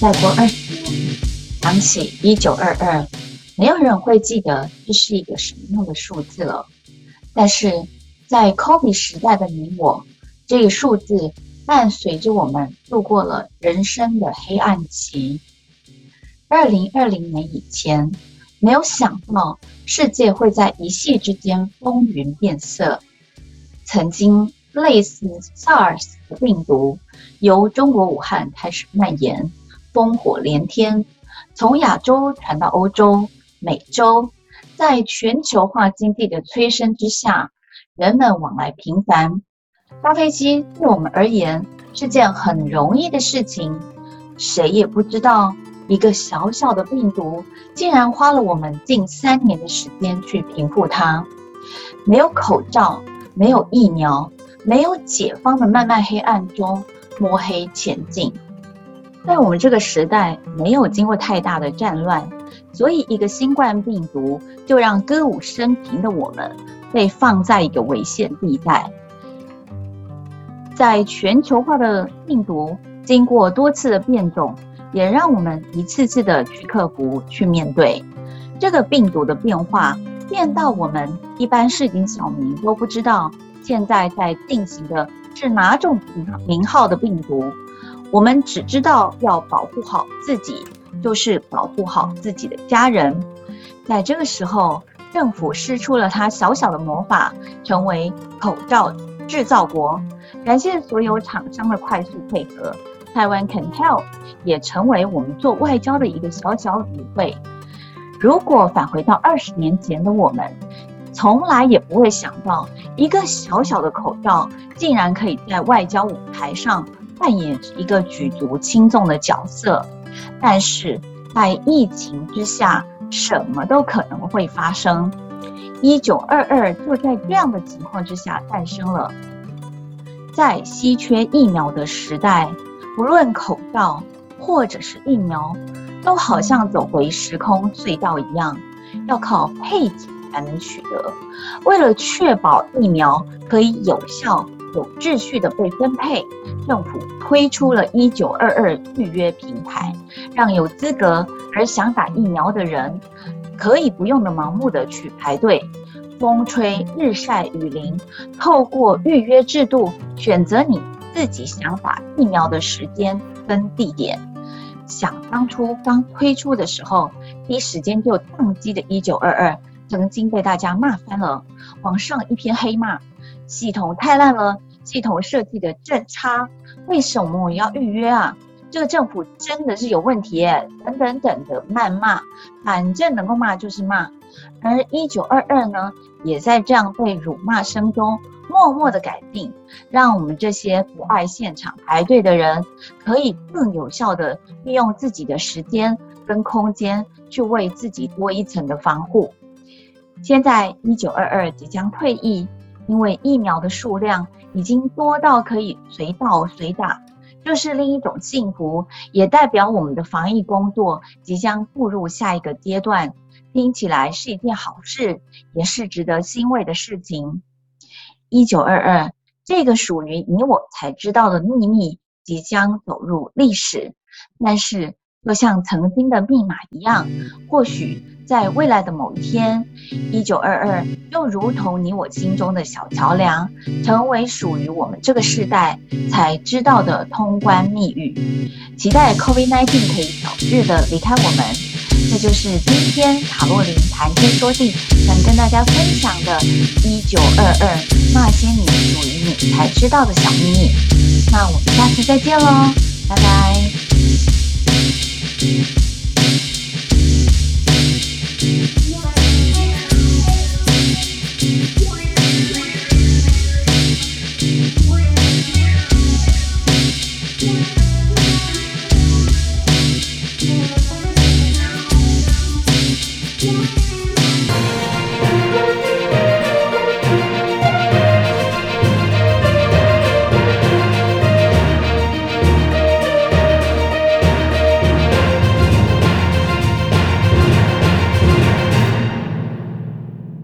再过二十年，想起一九二二，没有人会记得这是一个什么样的数字了。但是在 COVID 时代的你我，这个数字伴随着我们度过了人生的黑暗期。二零二零年以前，没有想到世界会在一夕之间风云变色。曾经类似 SARS 病毒由中国武汉开始蔓延，烽火连天，从亚洲传到欧洲、美洲。在全球化经济的催生之下，人们往来频繁。搭飞机对我们而言是件很容易的事情。谁也不知道，一个小小的病毒竟然花了我们近三年的时间去平复它。没有口罩，没有疫苗，没有解放的漫漫黑暗中摸黑前进。在我们这个时代，没有经过太大的战乱。所以，一个新冠病毒就让歌舞升平的我们被放在一个危险地带。在全球化的病毒经过多次的变种，也让我们一次次的去克服、去面对这个病毒的变化，变到我们一般市井小民都不知道现在在进行的是哪种名号的病毒。我们只知道要保护好自己。就是保护好自己的家人。在这个时候，政府施出了他小小的魔法，成为口罩制造国。感谢所有厂商的快速配合，台湾 Can Help 也成为我们做外交的一个小小舞会。如果返回到二十年前的我们，从来也不会想到，一个小小的口罩竟然可以在外交舞台上扮演一个举足轻重的角色。但是在疫情之下，什么都可能会发生。一九二二就在这样的情况之下诞生了。在稀缺疫苗的时代，不论口罩或者是疫苗，都好像走回时空隧道一样，要靠配给才能取得。为了确保疫苗可以有效，有秩序的被分配，政府推出了一九二二预约平台，让有资格而想打疫苗的人，可以不用的盲目的去排队，风吹日晒雨淋，透过预约制度选择你自己想打疫苗的时间跟地点。想当初刚推出的时候，第一时间就宕机的一九二二，曾经被大家骂翻了，网上一片黑骂。系统太烂了，系统设计的正差，为什么我要预约啊？这个政府真的是有问题！等等等的谩骂，反正能够骂就是骂。而一九二二呢，也在这样被辱骂声中默默的改进，让我们这些不爱现场排队的人，可以更有效的利用自己的时间跟空间，去为自己多一层的防护。现在一九二二即将退役。因为疫苗的数量已经多到可以随到随打，这是另一种幸福，也代表我们的防疫工作即将步入下一个阶段。听起来是一件好事，也是值得欣慰的事情。一九二二，这个属于你我才知道的秘密即将走入历史，但是又像曾经的密码一样，或许。在未来的某一天，一九二二又如同你我心中的小桥梁，成为属于我们这个世代才知道的通关密语。期待 COVID-19 可以早日的离开我们。这就是今天卡洛琳谈天说地想跟大家分享的“一九二二那些你属于你才知道的小秘密”。那我们下次再见喽，